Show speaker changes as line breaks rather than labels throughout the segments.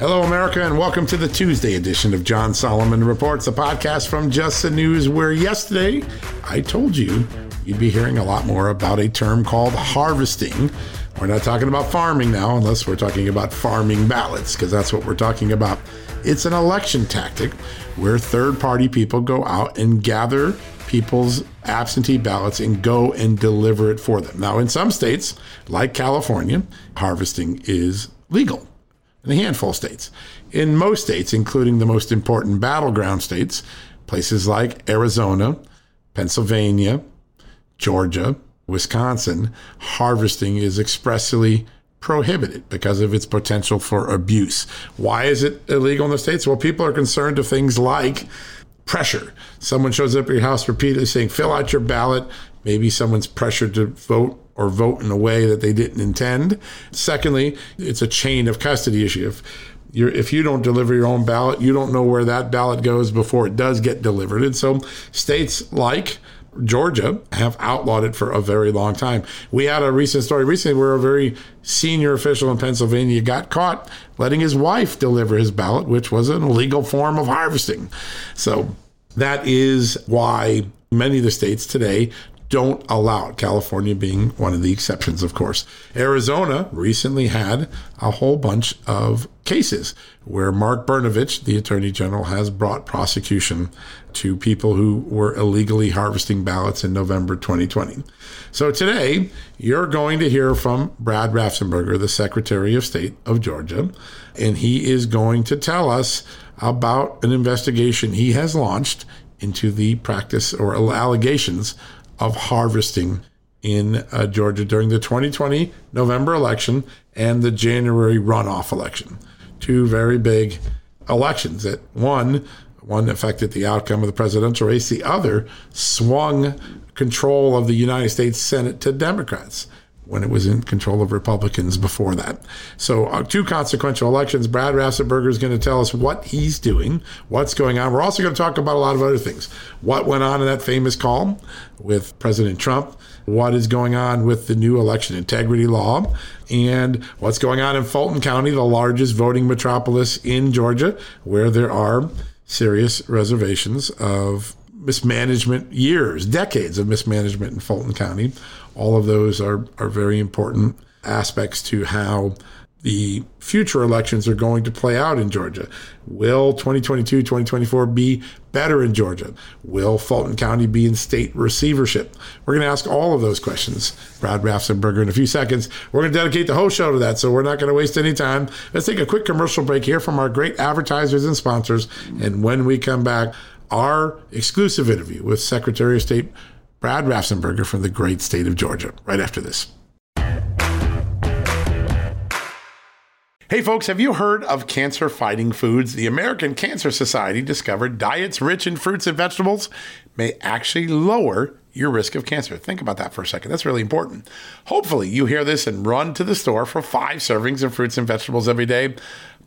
Hello, America, and welcome to the Tuesday edition of John Solomon Reports, a podcast from Just the News, where yesterday I told you you'd be hearing a lot more about a term called harvesting. We're not talking about farming now, unless we're talking about farming ballots, because that's what we're talking about. It's an election tactic where third party people go out and gather people's absentee ballots and go and deliver it for them. Now, in some states, like California, harvesting is legal in a handful of states. In most states, including the most important battleground states, places like Arizona, Pennsylvania, Georgia, Wisconsin, harvesting is expressly prohibited because of its potential for abuse. Why is it illegal in the states? Well, people are concerned of things like pressure. Someone shows up at your house repeatedly saying, fill out your ballot. Maybe someone's pressured to vote or vote in a way that they didn't intend. Secondly, it's a chain of custody issue. If you're, if you don't deliver your own ballot, you don't know where that ballot goes before it does get delivered. And so states like Georgia have outlawed it for a very long time. We had a recent story recently where a very senior official in Pennsylvania got caught letting his wife deliver his ballot, which was an illegal form of harvesting. So that is why many of the states today don't allow it. California being one of the exceptions, of course. Arizona recently had a whole bunch of cases where Mark Brnovich, the attorney general, has brought prosecution to people who were illegally harvesting ballots in November 2020. So today, you're going to hear from Brad Raffensperger, the Secretary of State of Georgia, and he is going to tell us about an investigation he has launched into the practice or allegations of harvesting in uh, Georgia during the 2020 November election and the January runoff election. Two very big elections that one one affected the outcome of the presidential race, the other swung control of the United States Senate to Democrats when it was in control of Republicans before that. So, uh, two consequential elections. Brad Raffensperger is going to tell us what he's doing, what's going on. We're also going to talk about a lot of other things. What went on in that famous call with President Trump, what is going on with the new election integrity law, and what's going on in Fulton County, the largest voting metropolis in Georgia, where there are serious reservations of mismanagement years, decades of mismanagement in Fulton County all of those are, are very important aspects to how the future elections are going to play out in Georgia. Will 2022, 2024 be better in Georgia? Will Fulton County be in state receivership? We're going to ask all of those questions, Brad Raffensperger, in a few seconds. We're going to dedicate the whole show to that, so we're not going to waste any time. Let's take a quick commercial break here from our great advertisers and sponsors. And when we come back, our exclusive interview with Secretary of State Brad Raffensperger from the great state of Georgia, right after this. Hey, folks, have you heard of cancer fighting foods? The American Cancer Society discovered diets rich in fruits and vegetables may actually lower your risk of cancer. Think about that for a second. That's really important. Hopefully, you hear this and run to the store for five servings of fruits and vegetables every day.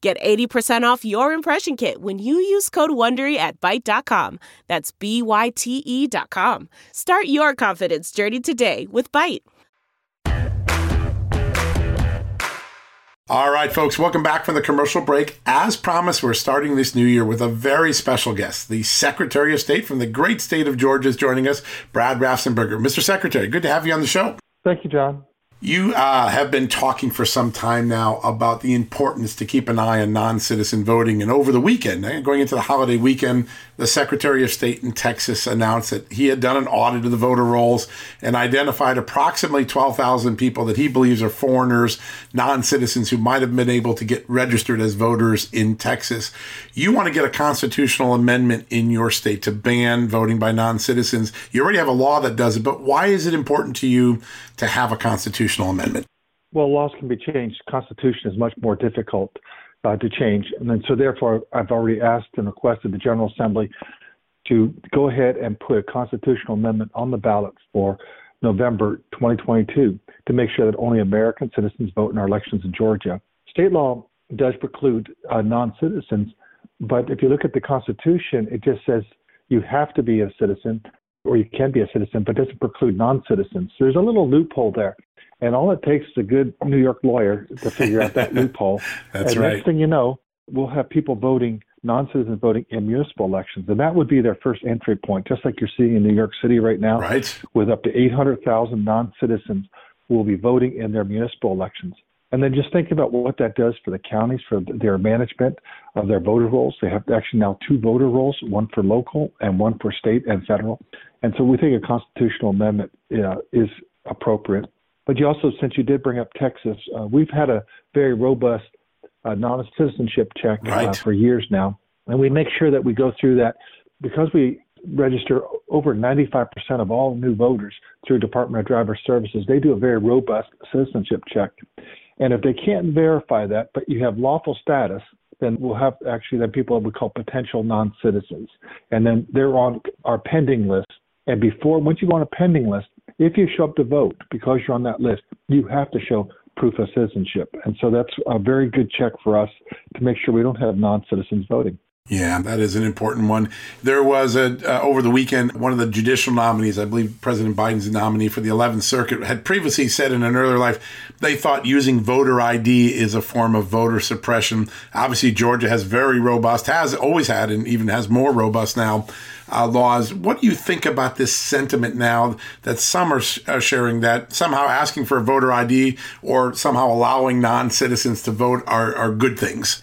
Get 80% off your impression kit when you use code WONDERY at Byte.com. That's B-Y-T-E dot com. Start your confidence journey today with Byte.
All right, folks, welcome back from the commercial break. As promised, we're starting this new year with a very special guest. The Secretary of State from the great state of Georgia is joining us, Brad Raffensperger. Mr. Secretary, good to have you on the show.
Thank you, John.
You uh, have been talking for some time now about the importance to keep an eye on non citizen voting. And over the weekend, eh, going into the holiday weekend, the Secretary of State in Texas announced that he had done an audit of the voter rolls and identified approximately 12,000 people that he believes are foreigners, non citizens who might have been able to get registered as voters in Texas. You want to get a constitutional amendment in your state to ban voting by non citizens. You already have a law that does it, but why is it important to you to have a constitutional amendment?
Well, laws can be changed. Constitution is much more difficult uh, to change. And then, so therefore, I've already asked and requested the General Assembly to go ahead and put a constitutional amendment on the ballot for November 2022 to make sure that only American citizens vote in our elections in Georgia. State law does preclude uh, non citizens, but if you look at the Constitution, it just says you have to be a citizen or you can be a citizen, but doesn't preclude non citizens. There's a little loophole there. And all it takes is a good New York lawyer to figure out that loophole.
That's
and
right.
next thing you know, we'll have people voting, non citizens voting in municipal elections. And that would be their first entry point, just like you're seeing in New York City right now,
right.
with up to 800,000 non citizens who will be voting in their municipal elections. And then just think about what that does for the counties, for their management of their voter rolls. They have actually now two voter rolls, one for local and one for state and federal. And so we think a constitutional amendment uh, is appropriate. But you also, since you did bring up Texas, uh, we've had a very robust uh, non-citizenship check uh, for years now, and we make sure that we go through that because we register over 95% of all new voters through Department of Driver Services. They do a very robust citizenship check, and if they can't verify that, but you have lawful status, then we'll have actually then people we call potential non-citizens, and then they're on our pending list. And before, once you go on a pending list, if you show up to vote because you're on that list, you have to show proof of citizenship. And so that's a very good check for us to make sure we don't have non citizens voting.
Yeah, that is an important one. There was a uh, over the weekend one of the judicial nominees, I believe President Biden's nominee for the 11th Circuit, had previously said in an earlier life they thought using voter ID is a form of voter suppression. Obviously, Georgia has very robust, has always had, and even has more robust now uh, laws. What do you think about this sentiment now that some are, sh- are sharing that somehow asking for a voter ID or somehow allowing non citizens to vote are, are good things?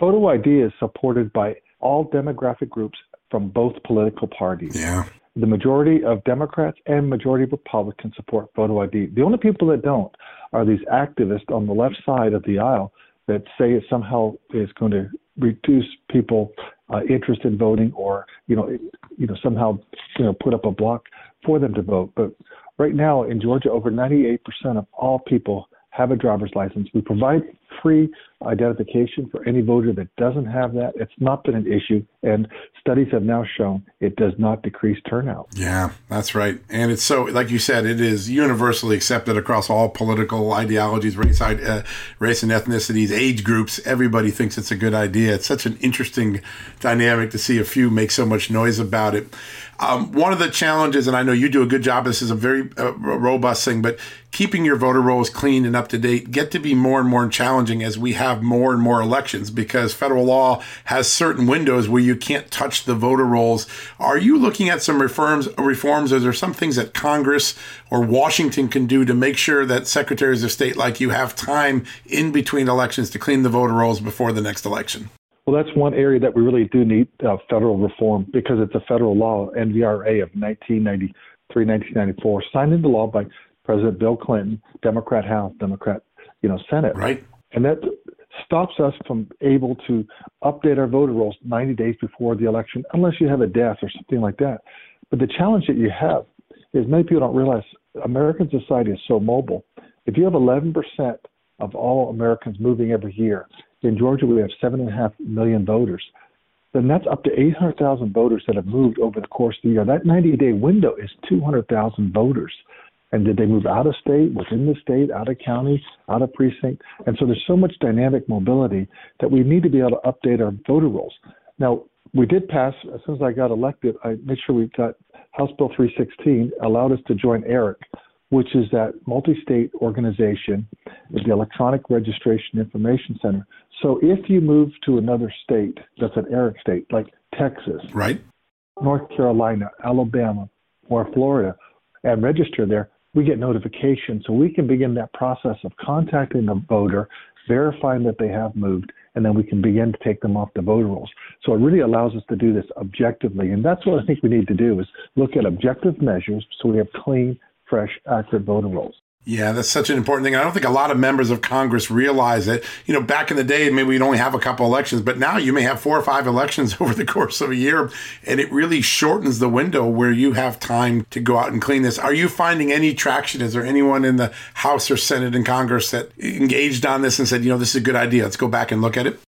Photo ID is supported by all demographic groups from both political parties.
Yeah.
The majority of Democrats and majority of Republicans support photo ID. The only people that don't are these activists on the left side of the aisle that say it somehow is going to reduce people uh, interest in voting or you know you know somehow you know put up a block for them to vote but right now in Georgia over 98% of all people have a driver's license. We provide free identification for any voter that doesn't have that. It's not been an issue, and studies have now shown it does not decrease turnout.
Yeah, that's right. And it's so, like you said, it is universally accepted across all political ideologies, race, uh, race and ethnicities, age groups. Everybody thinks it's a good idea. It's such an interesting dynamic to see a few make so much noise about it. Um, one of the challenges, and I know you do a good job, this is a very uh, robust thing, but keeping your voter rolls clean and up to date get to be more and more challenging as we have more and more elections because federal law has certain windows where you can't touch the voter rolls. Are you looking at some reforms? Reforms? Are there some things that Congress or Washington can do to make sure that secretaries of state like you have time in between elections to clean the voter rolls before the next election?
Well, that's one area that we really do need uh, federal reform because it's a federal law, NVRA of 1993, 1994, signed into law by President Bill Clinton, Democrat House, Democrat, you know, Senate.
Right.
And that stops us from able to update our voter rolls 90 days before the election, unless you have a death or something like that. But the challenge that you have is many people don't realize American society is so mobile. If you have 11% of all Americans moving every year, in Georgia, we have seven and a half million voters. Then that's up to 800,000 voters that have moved over the course of the year. That 90 day window is 200,000 voters. And did they move out of state, within the state, out of county, out of precinct? And so there's so much dynamic mobility that we need to be able to update our voter rolls. Now, we did pass, as soon as I got elected, I made sure we got House Bill 316, allowed us to join ERIC, which is that multi state organization, the Electronic Registration Information Center. So if you move to another state that's an ERIC state, like Texas,
right,
North Carolina, Alabama, or Florida, and register there, we get notification. So we can begin that process of contacting the voter, verifying that they have moved, and then we can begin to take them off the voter rolls. So it really allows us to do this objectively. And that's what I think we need to do is look at objective measures so we have clean, fresh, accurate voter rolls.
Yeah, that's such an important thing. I don't think a lot of members of Congress realize it. You know, back in the day, maybe we'd only have a couple elections, but now you may have four or five elections over the course of a year, and it really shortens the window where you have time to go out and clean this. Are you finding any traction? Is there anyone in the House or Senate and Congress that engaged on this and said, you know, this is a good idea. Let's go back and look at it?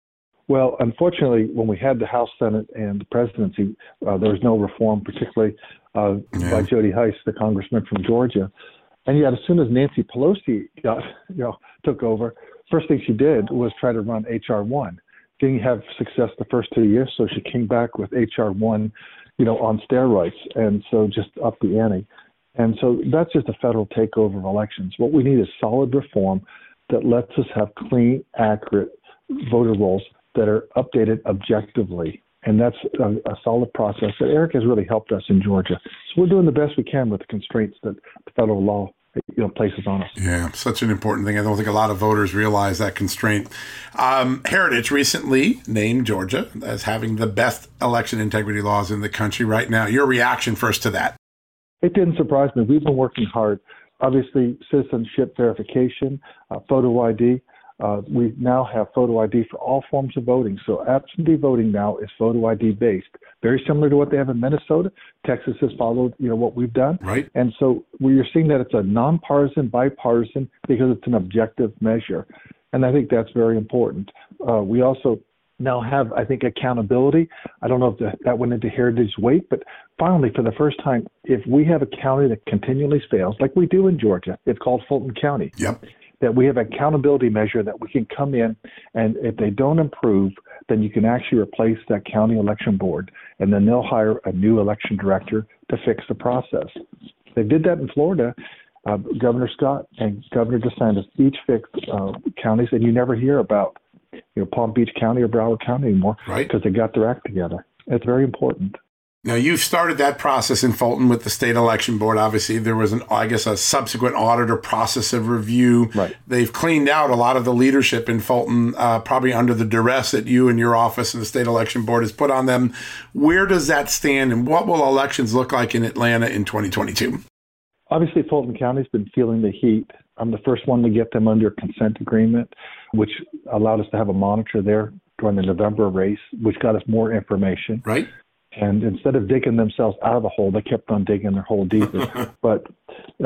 Well, unfortunately, when we had the House, Senate, and the presidency, uh, there was no reform, particularly uh, yeah. by Jody Hice, the congressman from Georgia. And yet, as soon as Nancy Pelosi got, you know, took over, first thing she did was try to run HR one. Didn't have success the first two years, so she came back with HR one, you know, on steroids, and so just up the ante. And so that's just a federal takeover of elections. What we need is solid reform that lets us have clean, accurate voter rolls that are updated objectively and that's a, a, solid process that Eric has really helped us in Georgia. So we're doing the best we can with the constraints that the federal law you know places on us.
Yeah, such an important thing. I don't think a lot of voters realize that constraint. Um, Heritage recently named Georgia as having the best election integrity laws in the country right now. Your reaction first to that?
It didn't surprise me. We've been working hard. Obviously, citizenship verification, uh, photo ID, uh, we now have photo ID for all forms of voting. So absentee voting now is photo ID based, very similar to what they have in Minnesota. Texas has followed, you know, what we've done.
Right.
And so we're seeing that it's a nonpartisan, bipartisan, because it's an objective measure, and I think that's very important. Uh, we also now have, I think, accountability. I don't know if the, that went into Heritage weight, but finally, for the first time, if we have a county that continually fails, like we do in Georgia, it's called Fulton County.
Yep
that we have accountability measure that we can come in and if they don't improve, then you can actually replace that county election board, and then they'll hire a new election director to fix the process. They did that in Florida. Uh, Governor Scott and Governor DeSantis each fixed uh, counties, and you never hear about you know Palm Beach County or Broward County anymore,
right?
Because they got their act together. It's very important.
Now you've started that process in Fulton with the state election board. Obviously, there was an, I guess, a subsequent audit or process of review.
Right.
They've cleaned out a lot of the leadership in Fulton, uh, probably under the duress that you and your office and the state election board has put on them. Where does that stand, and what will elections look like in Atlanta in 2022?
Obviously, Fulton County's been feeling the heat. I'm the first one to get them under a consent agreement, which allowed us to have a monitor there during the November race, which got us more information.
Right.
And instead of digging themselves out of the hole, they kept on digging their hole deeper. but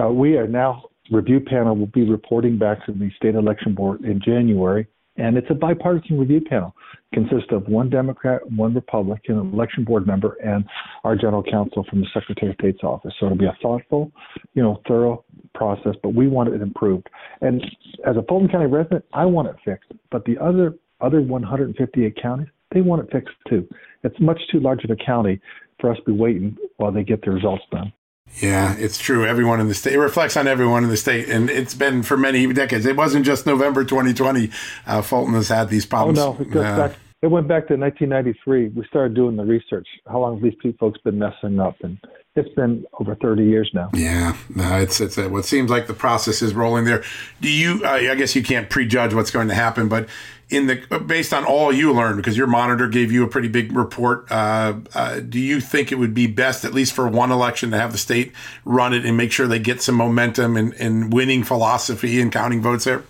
uh, we are now, review panel will be reporting back to the state election board in January. And it's a bipartisan review panel, consists of one Democrat, one Republican, an election board member, and our general counsel from the Secretary of State's office. So it'll be a thoughtful, you know, thorough process, but we want it improved. And as a Fulton County resident, I want it fixed. But the other other 158 counties, they want it fixed too. It's much too large of a county for us to be waiting while they get the results done.
Yeah, it's true. Everyone in the state it reflects on everyone in the state, and it's been for many decades. It wasn't just November 2020. Uh, Fulton has had these problems.
Oh no, it goes uh, back. It went back to 1993. We started doing the research. How long have these people folks been messing up? And it's been over 30 years now.
Yeah, no, it's it's a, what seems like the process is rolling there. Do you? Uh, I guess you can't prejudge what's going to happen, but in the based on all you learned, because your monitor gave you a pretty big report, uh, uh, do you think it would be best, at least for one election, to have the state run it and make sure they get some momentum and, and winning philosophy and counting votes there?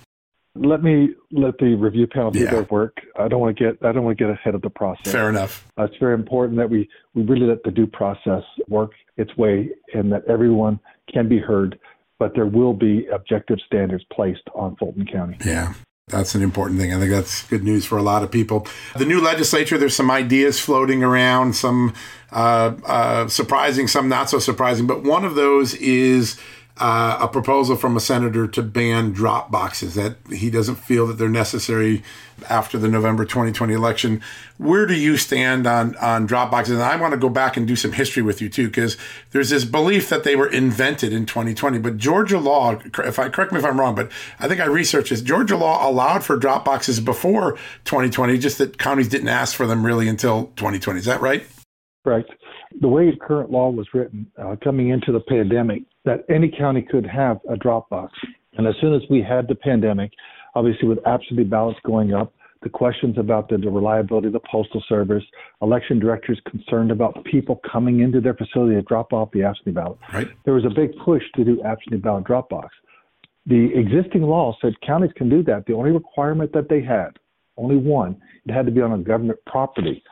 Let me let the review panel do yeah. their work. I don't want to get I don't want to get ahead of the process.
Fair enough.
Uh, it's very important that we we really let the due process work its way and that everyone can be heard but there will be objective standards placed on Fulton County.
Yeah. That's an important thing. I think that's good news for a lot of people. The new legislature, there's some ideas floating around, some uh, uh, surprising, some not so surprising. But one of those is uh, a proposal from a senator to ban drop boxes that he doesn't feel that they're necessary after the November 2020 election. Where do you stand on on drop boxes? And I want to go back and do some history with you too, because there's this belief that they were invented in 2020. But Georgia law, if I correct me if I'm wrong, but I think I researched this. Georgia law allowed for drop boxes before 2020, just that counties didn't ask for them really until 2020. Is that right?
Correct. The way current law was written uh, coming into the pandemic, that any county could have a drop box. And as soon as we had the pandemic, obviously with absentee ballots going up, the questions about the, the reliability of the postal service, election directors concerned about people coming into their facility to drop off the absentee ballot.
Right.
There was a big push to do absentee ballot drop box. The existing law said counties can do that. The only requirement that they had, only one, it had to be on a government property.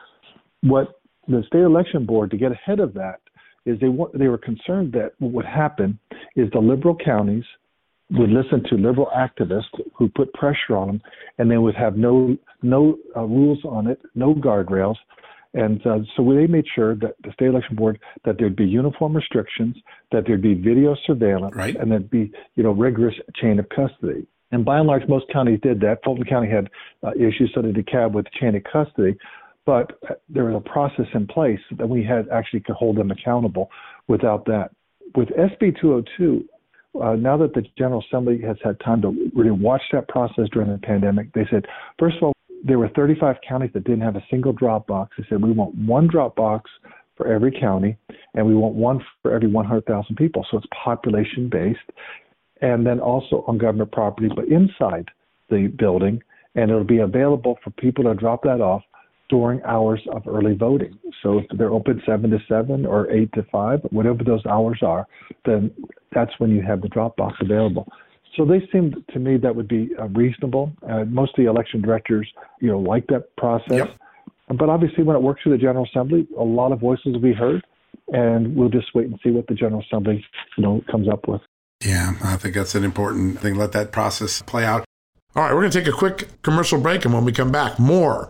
What the state election board, to get ahead of that, is they they were concerned that what would happen is the liberal counties would listen to liberal activists who put pressure on them, and they would have no no uh, rules on it, no guardrails, and uh, so they made sure that the state election board that there'd be uniform restrictions, that there'd be video surveillance,
right.
and there'd be you know rigorous chain of custody. And by and large, most counties did that. Fulton County had uh, issues, so did DeKalb with chain of custody but there was a process in place that we had actually could hold them accountable without that. With SB 202, uh, now that the General Assembly has had time to really watch that process during the pandemic, they said, first of all, there were 35 counties that didn't have a single drop box. They said, we want one drop box for every county, and we want one for every 100,000 people. So it's population based. And then also on government property, but inside the building, and it'll be available for people to drop that off during hours of early voting. So if they're open 7 to 7 or 8 to 5, whatever those hours are, then that's when you have the drop box available. So they seemed to me that would be uh, reasonable. Uh, most of the election directors, you know, like that process.
Yep.
But obviously, when it works through the General Assembly, a lot of voices will be heard, and we'll just wait and see what the General Assembly, you know, comes up with.
Yeah, I think that's an important thing. Let that process play out. All right, we're going to take a quick commercial break, and when we come back, more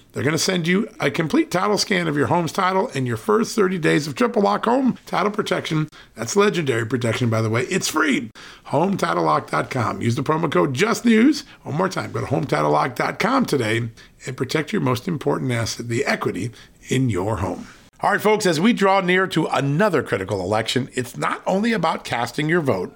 They're going to send you a complete title scan of your home's title and your first 30 days of triple lock home title protection. That's legendary protection, by the way. It's free. HomeTitleLock.com. Use the promo code JUSTNEWS. One more time, go to HomeTitleLock.com today and protect your most important asset, the equity in your home. All right, folks, as we draw near to another critical election, it's not only about casting your vote,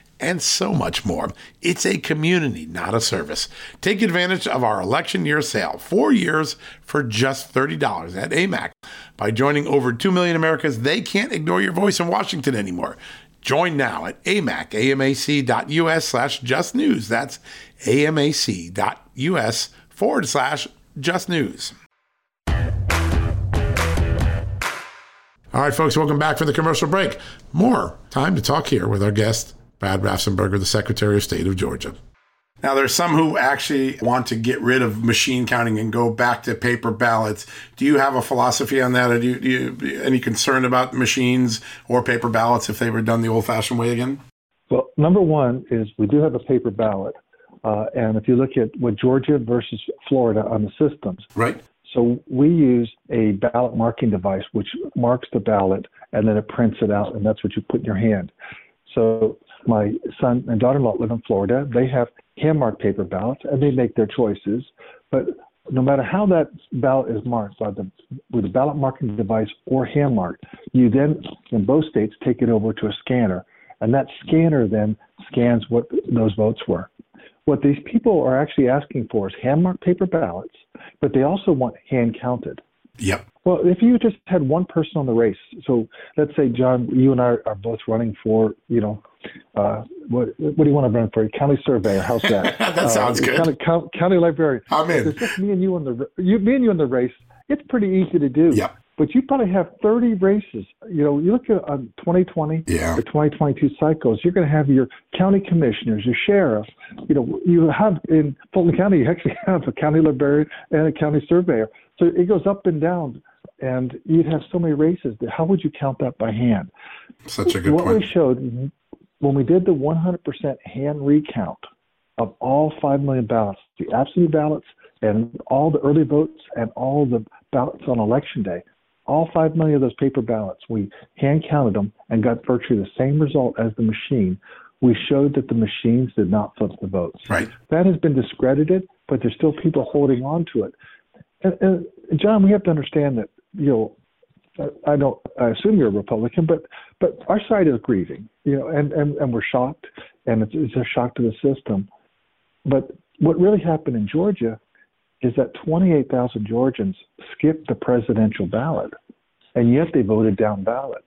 and so much more. It's a community, not a service. Take advantage of our election year sale, four years for just $30 at AMAC. By joining over 2 million Americans, they can't ignore your voice in Washington anymore. Join now at amac, amac.us slash just news. That's amac.us forward slash just news. All right, folks, welcome back for the commercial break. More time to talk here with our guest, Brad Raffensperger, the Secretary of State of Georgia. Now, there's some who actually want to get rid of machine counting and go back to paper ballots. Do you have a philosophy on that? Or do you, do you any concern about machines or paper ballots if they were done the old-fashioned way again?
Well, number one is we do have a paper ballot, uh, and if you look at what Georgia versus Florida on the systems,
right?
So we use a ballot marking device which marks the ballot and then it prints it out, and that's what you put in your hand. So my son and daughter-in-law live in Florida. They have hand-marked paper ballots, and they make their choices. But no matter how that ballot is marked by the with a ballot marking device or hand marked, you then in both states take it over to a scanner, and that scanner then scans what those votes were. What these people are actually asking for is hand marked paper ballots, but they also want hand counted.
Yep.
Well, if you just had one person on the race, so let's say John, you and I are both running for, you know, uh, what what do you want to run for? County surveyor? How's that?
that sounds
uh,
good.
County, county, county librarian.
I'm in.
It's just me and you in the you, me and you in the race. It's pretty easy to do.
Yep.
But you probably have 30 races. You know, you look at uh, 2020
yeah.
or 2022 cycles. You're going to have your county commissioners, your sheriff. You know, you have in Fulton County, you actually have a county librarian and a county surveyor. So it goes up and down and you'd have so many races. That how would you count that by hand?
Such a good
what
point.
we showed when we did the 100% hand recount of all 5 million ballots, the absentee ballots and all the early votes and all the ballots on election day, all 5 million of those paper ballots, we hand counted them and got virtually the same result as the machine. We showed that the machines did not flip the votes.
Right.
That has been discredited, but there's still people holding on to it. And, and John, we have to understand that you know, I don't I assume you're a Republican, but but our side is grieving, you know, and and, and we're shocked, and it's, it's a shock to the system. But what really happened in Georgia is that 28,000 Georgians skipped the presidential ballot, and yet they voted down ballot.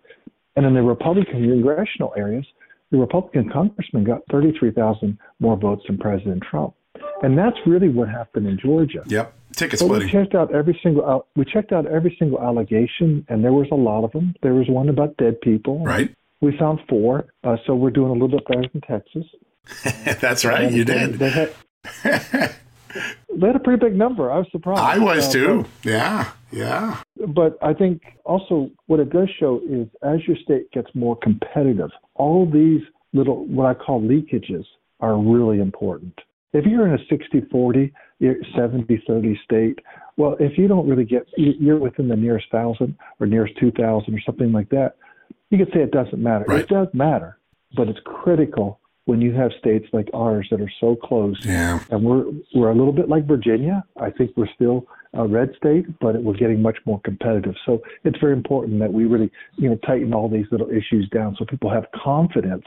And in the Republican congressional areas, the Republican congressman got 33,000 more votes than President Trump. And that's really what happened in Georgia.
Yep. Ticket
Well, we checked out every single we checked out every single allegation, and there was a lot of them. There was one about dead people.
Right.
We found four, uh, so we're doing a little bit better than Texas.
That's right.
And
You
they-
did.
They had, they had a pretty big number. I was surprised.
I was
Uh,
too. Yeah. Yeah.
But I think also what it does show is as your state gets more competitive, all these little, what I call leakages, are really important. If you're in a 60 40, 70 30 state, well, if you don't really get, you- you're within the nearest thousand or nearest 2,000 or something like that, you could say it doesn't matter.
Right.
It does matter, but it's critical when you have states like ours that are so close
Yeah.
and we're we're a little bit like Virginia. I think we're still a red state, but we're getting much more competitive. So it's very important that we really you know tighten all these little issues down so people have confidence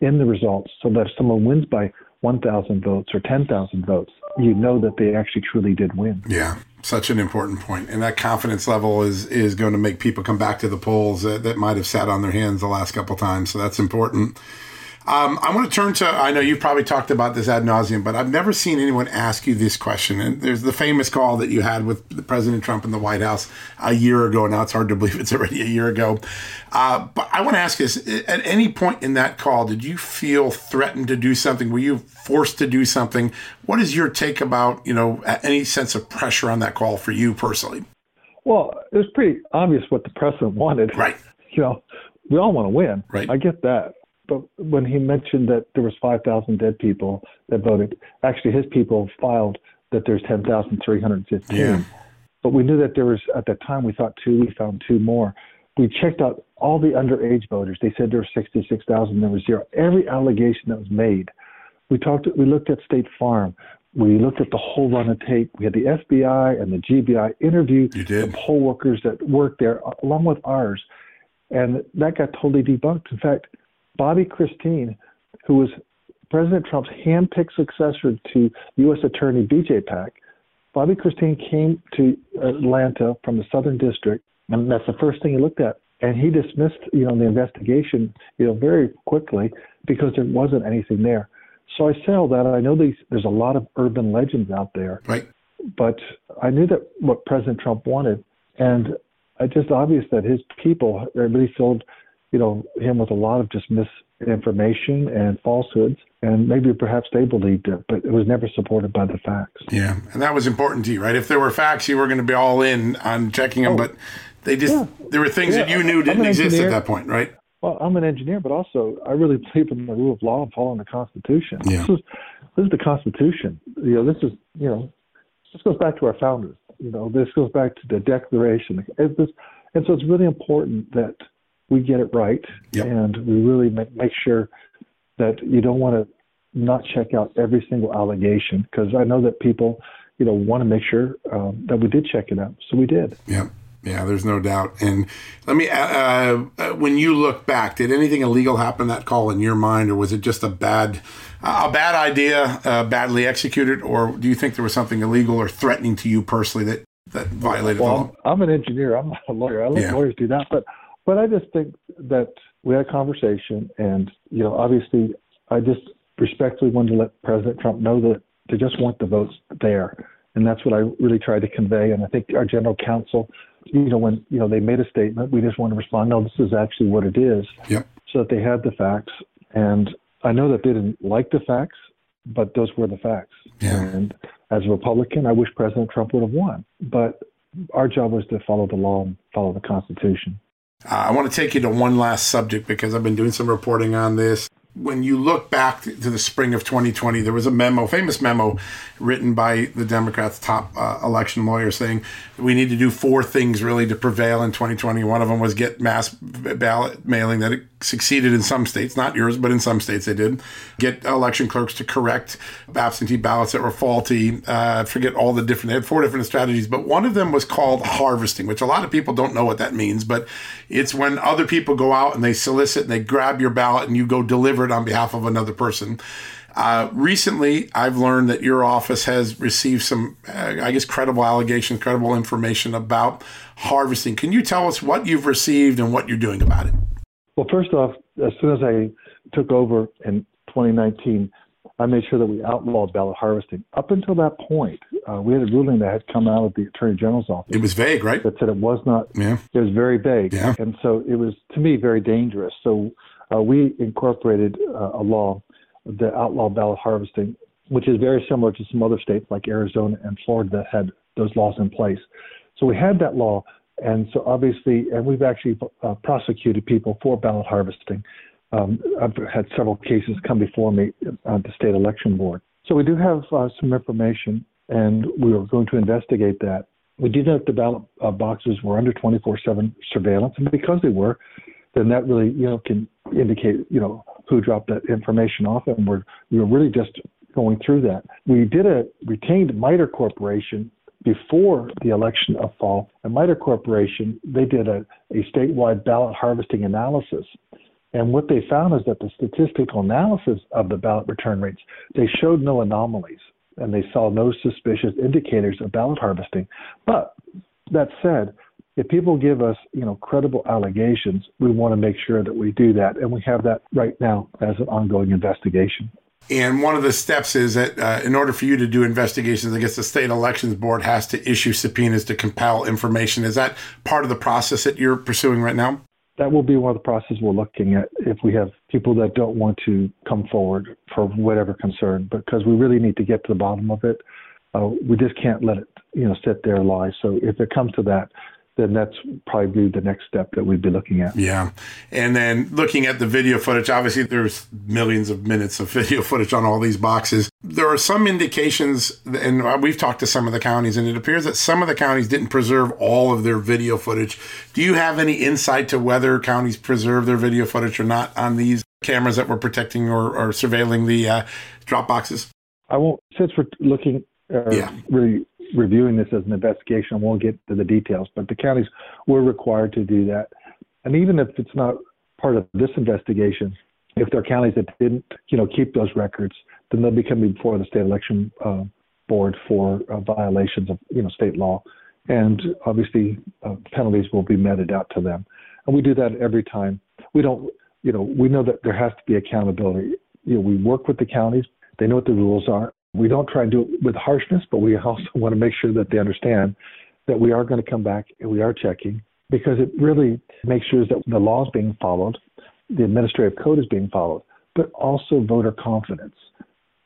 in the results. So that if someone wins by 1,000 votes or 10,000 votes, you know that they actually truly did win.
Yeah, such an important point, and that confidence level is is going to make people come back to the polls that, that might have sat on their hands the last couple times. So that's important. Um, I want to turn to. I know you've probably talked about this ad nauseum, but I've never seen anyone ask you this question. And there's the famous call that you had with President Trump in the White House a year ago. Now it's hard to believe it's already a year ago. Uh, but I want to ask this: At any point in that call, did you feel threatened to do something? Were you forced to do something? What is your take about you know any sense of pressure on that call for you personally?
Well, it was pretty obvious what the president wanted.
Right.
You know, we all want to win.
Right.
I get that. But when he mentioned that there was 5,000 dead people that voted, actually his people filed that there's 10,315.
Yeah.
But we knew that there was at that time we thought two, we found two more. We checked out all the underage voters. They said there were 66,000. There was zero. Every allegation that was made. We talked. We looked at State Farm. We looked at the whole run of tape. We had the FBI and the GBI interview the poll workers that worked there, along with ours, and that got totally debunked. In fact, Bobby Christine, who was President Trump's hand-picked successor to U.S. Attorney BJay Pak, Bobby Christine came to Atlanta from the Southern District, and that's the first thing he looked at. And he dismissed, you know, the investigation, you know, very quickly because there wasn't anything there. So I say all that. I know these, there's a lot of urban legends out there,
Right.
but I knew that what President Trump wanted, and it's just obvious that his people really filled, you know, him with a lot of just misinformation and falsehoods, and maybe perhaps they believed it, but it was never supported by the facts.
Yeah, and that was important to you, right? If there were facts, you were going to be all in on checking them, oh. but they just
Yeah.
there were things that you knew didn't exist at that point, right?
Well, I'm an engineer, but also I really believe in the rule of law and following the Constitution.
Yeah.
This is this is the Constitution. You know, this is you know, this goes back to our founders. You know, this goes back to the Declaration. It's this, and so it's really important that we get it right,
Yep.
and we really make, make sure that you don't want to not check out every single allegation because I know that people, you know, want to make sure um, that we did check it out. So we did.
Yeah, yeah. There's no doubt. And let me, uh, uh, when you look back, did anything illegal happen that call in your mind, or was it just a bad, a bad idea, uh, badly executed, or do you think there was something illegal or threatening to you personally that that violated the law?
Well, I'm, I'm an engineer. I'm not a lawyer. I let
Yeah.
lawyers do that, but but I just think that we had a conversation, and you know, obviously, I just respectfully wanted to let President Trump know that they just want the votes there, and that's what I really tried to convey. And I think our general counsel, you know, when you know they made a statement, we just want to respond. No, this is actually what it is,
Yep.
so that they had the facts. And I know that they didn't like the facts, but those were the facts.
Yeah.
And as a Republican, I wish President Trump would have won, but our job was to follow the law and follow the Constitution.
Uh, I want to take you to one last subject because I've been doing some reporting on this. When you look back to the spring of 2020, there was a memo, famous memo, written by the Democrats' top uh, election lawyer saying we need to do four things really to prevail in 2020. One of them was get mass ballot mailing that it succeeded in some states, not yours, but in some states they did. Get election clerks to correct absentee ballots that were faulty. Uh, forget all the different, they had four different strategies, but one of them was called harvesting, which a lot of people don't know what that means, but it's when other people go out and they solicit and they grab your ballot and you go deliver it on behalf of another person. Uh, recently, I've learned that your office has received some, uh, I guess, credible allegations, credible information about harvesting. Can you tell us what you've received and what you're doing about it?
Well, first off, as soon as I took over in 2019, I made sure that we outlawed ballot harvesting. Up until that point, uh, we had a ruling that had come out of the Attorney General's office.
It was vague, right?
That said it was not.
Yeah.
It was very vague,
yeah.
and so it was to me very dangerous. So uh, we incorporated uh, a law that outlawed ballot harvesting, which is very similar to some other states like Arizona and Florida that had those laws in place. So we had that law, and so obviously, and we've actually uh, prosecuted people for ballot harvesting. Um, I've had several cases come before me on the state election board. So we do have uh, some information, and we are going to investigate that. We did know that the ballot uh, boxes were under 24/7 surveillance, and because they were, then that really you know can indicate you know who dropped that information off, and we're we were really just going through that. We did a retained MITRE Corporation before the election of fall. And MITRE Corporation they did a, a statewide ballot harvesting analysis and what they found is that the statistical analysis of the ballot return rates, they showed no anomalies and they saw no suspicious indicators of ballot harvesting. But that said, if people give us, you know, credible allegations, we want to make sure that we do that, and we have that right now as an ongoing investigation.
And one of the steps is that uh, in order for you to do investigations, guess the state elections board has to issue subpoenas to compel information. Is that part of the process that you're pursuing right now?
that will be one of the processes we're looking at if we have people that don't want to come forward for whatever concern, because we really need to get to the bottom of it. Uh, we just can't let it, you know, sit there lie. So if it comes to that, then that's probably the next step that we'd be looking at.
Yeah. And then looking at the video footage, obviously there's millions of minutes of video footage on all these boxes. There are some indications, and we've talked to some of the counties, and it appears that some of the counties didn't preserve all of their video footage. Do you have any insight to whether counties preserve their video footage or not on these cameras that were protecting or, or surveilling the uh, drop boxes?
I won't, since we're looking uh, yeah. really reviewing this as an investigation. I won't get to the details, but the counties were required to do that. And even if it's not part of this investigation, if there are counties that didn't, you know, keep those records, then they'll be coming before the state election uh, board for uh, violations of, you know, state law, and obviously uh, penalties will be meted out to them. And we do that every time. We don't, you know, we know that there has to be accountability. You know, we work with the counties. They know what the rules are. We don't try and do it with harshness, but we also want to make sure that they understand that we are going to come back and we are checking because it really makes sure that the law is being followed, the administrative code is being followed, but also voter confidence.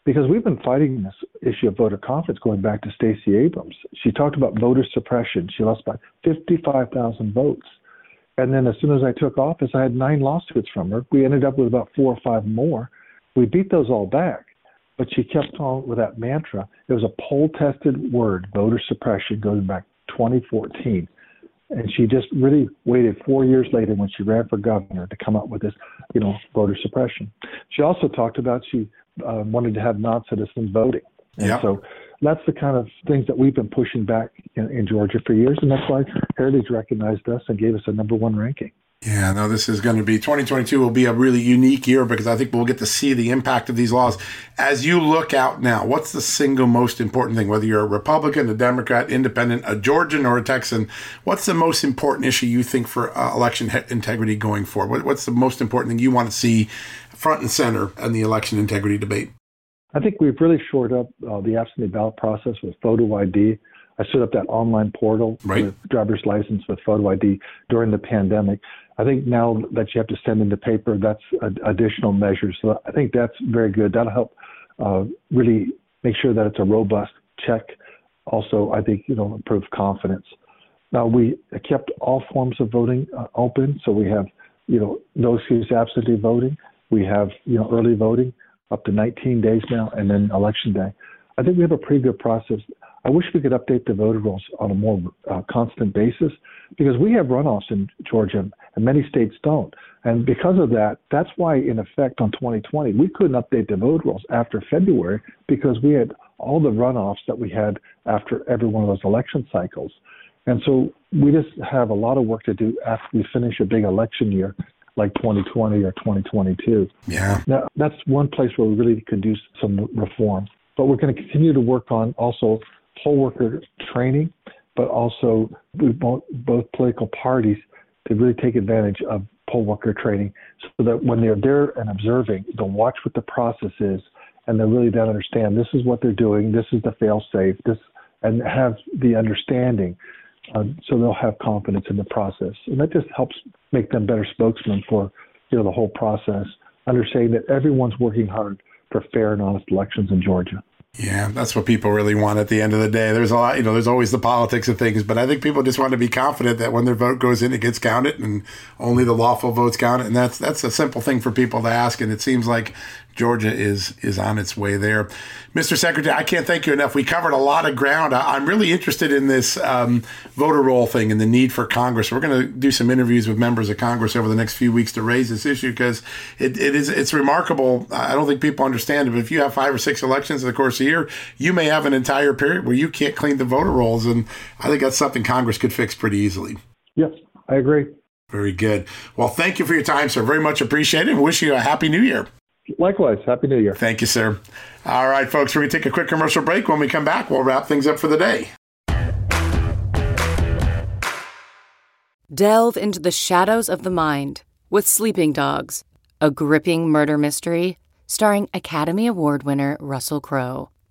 Because we've been fighting this issue of voter confidence going back to Stacey Abrams. She talked about voter suppression. She lost by 55,000 votes. And then as soon as I took office, I had nine lawsuits from her. We ended up with about four or five more. We beat those all back. But she kept on with that mantra. It was a poll tested word, voter suppression, going back 2014. And she just really waited four years later when she ran for governor to come up with this, you know, voter suppression. She also talked about she uh, wanted to have non-citizen voting. And
yep.
so that's the kind of things that we've been pushing back in, in Georgia for years, and that's why Heritage recognized us and gave us a number one ranking.
Yeah, no, this is going to be 2022 will be a really unique year because I think we'll get to see the impact of these laws. As you look out now, what's the single most important thing, whether you're a Republican, a Democrat, independent, a Georgian, or a Texan? What's the most important issue you think for uh, election integrity going forward? what's the most important thing you want to see front and center in the election integrity debate?
I think we've really shored up uh, the absentee ballot process with photo ID. I set up that online portal
right.
with driver's license with photo ID during the pandemic. I think now that you have to send in the paper, that's additional measures. So I think that's very good. That'll help uh, really make sure that it's a robust check. Also, I think you know improve confidence. Now we kept all forms of voting uh, open, so we have you know no excuse absentee voting. We have you know early voting up to 19 days now, and then election day. I think we have a pretty good process. I wish we could update the voter rolls on a more uh, constant basis because we have runoffs in Georgia and many states don't. And because of that, that's why, in effect, on 2020, we couldn't update the vote rolls after February because we had all the runoffs that we had after every one of those election cycles. And so we just have a lot of work to do after we finish a big election year like 2020 or 2022.
Yeah.
Now, that's one place where we really could do some reform. But we're going to continue to work on also poll worker training, but also want both political parties to really take advantage of poll worker training so that when they're there and observing, they'll watch what the process is and they really then understand this is what they're doing, this is the fail safe, this, and have the understanding. Uh, so they'll have confidence in the process, and that just helps make them better spokesmen for you know the whole process, understanding that everyone's working hard for fair and honest elections in Georgia.
Yeah, that's what people really want at the end of the day. There's a lot, you know, there's always the politics of things, but I think people just want to be confident that when their vote goes in, it gets counted and only the lawful votes count. And that's that's a simple thing for people to ask. And it seems like Georgia is is on its way there. Mr. Secretary, I can't thank you enough. We covered a lot of ground. I, am really interested in this um, voter roll thing and the need for Congress. We're going to do some interviews with members of Congress over the next few weeks to raise this issue because it, it is it's remarkable. I don't think people understand it, but if you have five or six elections in the course year, you may have an entire period where you can't clean the voter rolls, and I think that's something Congress could fix pretty easily.
Yes, I agree.
Very good. Well, thank you for your time, sir. Very much appreciated. And wish you a happy New Year.
Likewise. Happy New Year.
Thank you, sir. All right, folks, we're going to take a quick commercial break. When we come back, we'll wrap things up for the day.
Delve into the shadows of the mind with Sleeping Dogs, a gripping murder mystery starring Academy Award winner Russell Crowe.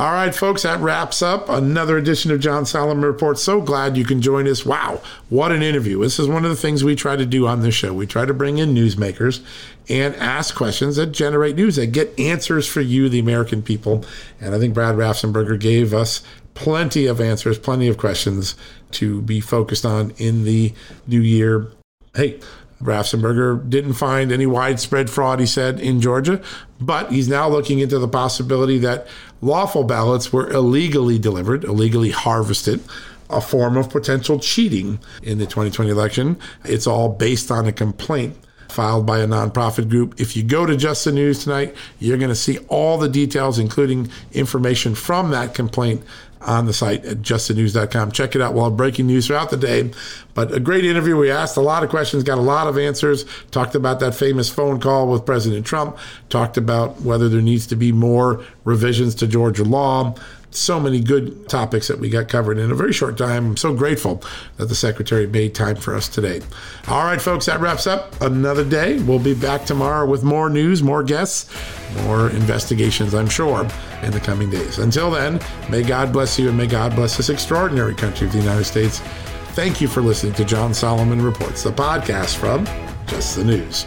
All right, folks, that wraps up another edition of John Solomon Report. So glad you can join us. Wow, what an interview. This is one of the things we try to do on this show. We try to bring in newsmakers and ask questions that generate news, that get answers for you, the American people. And I think Brad Raffensperger gave us plenty of answers, plenty of questions to be focused on in the new year. Hey, Raffensperger didn't find any widespread fraud, he said, in Georgia, but he's now looking into the possibility that lawful ballots were illegally delivered, illegally harvested, a form of potential cheating in the 2020 election. It's all based on a complaint filed by a nonprofit group. If you go to Just the News tonight, you're going to see all the details, including information from that complaint on the site at justthenews.com. Check it out. We'll have breaking news throughout the day. But a great interview. We asked a lot of questions, got a lot of answers, talked about that famous phone call with President Trump, talked about whether there needs to be more revisions to Georgia law, so many good topics that we got covered in a very short time. I'm so grateful that the secretary made time for us today. All right, folks, that wraps up another day. We'll be back tomorrow with more news, more guests, more investigations, I'm sure, in the coming days. Until then, may God bless you and may God bless this extraordinary country of the United States. Thank you for listening to John Solomon Reports, the podcast from Just the News.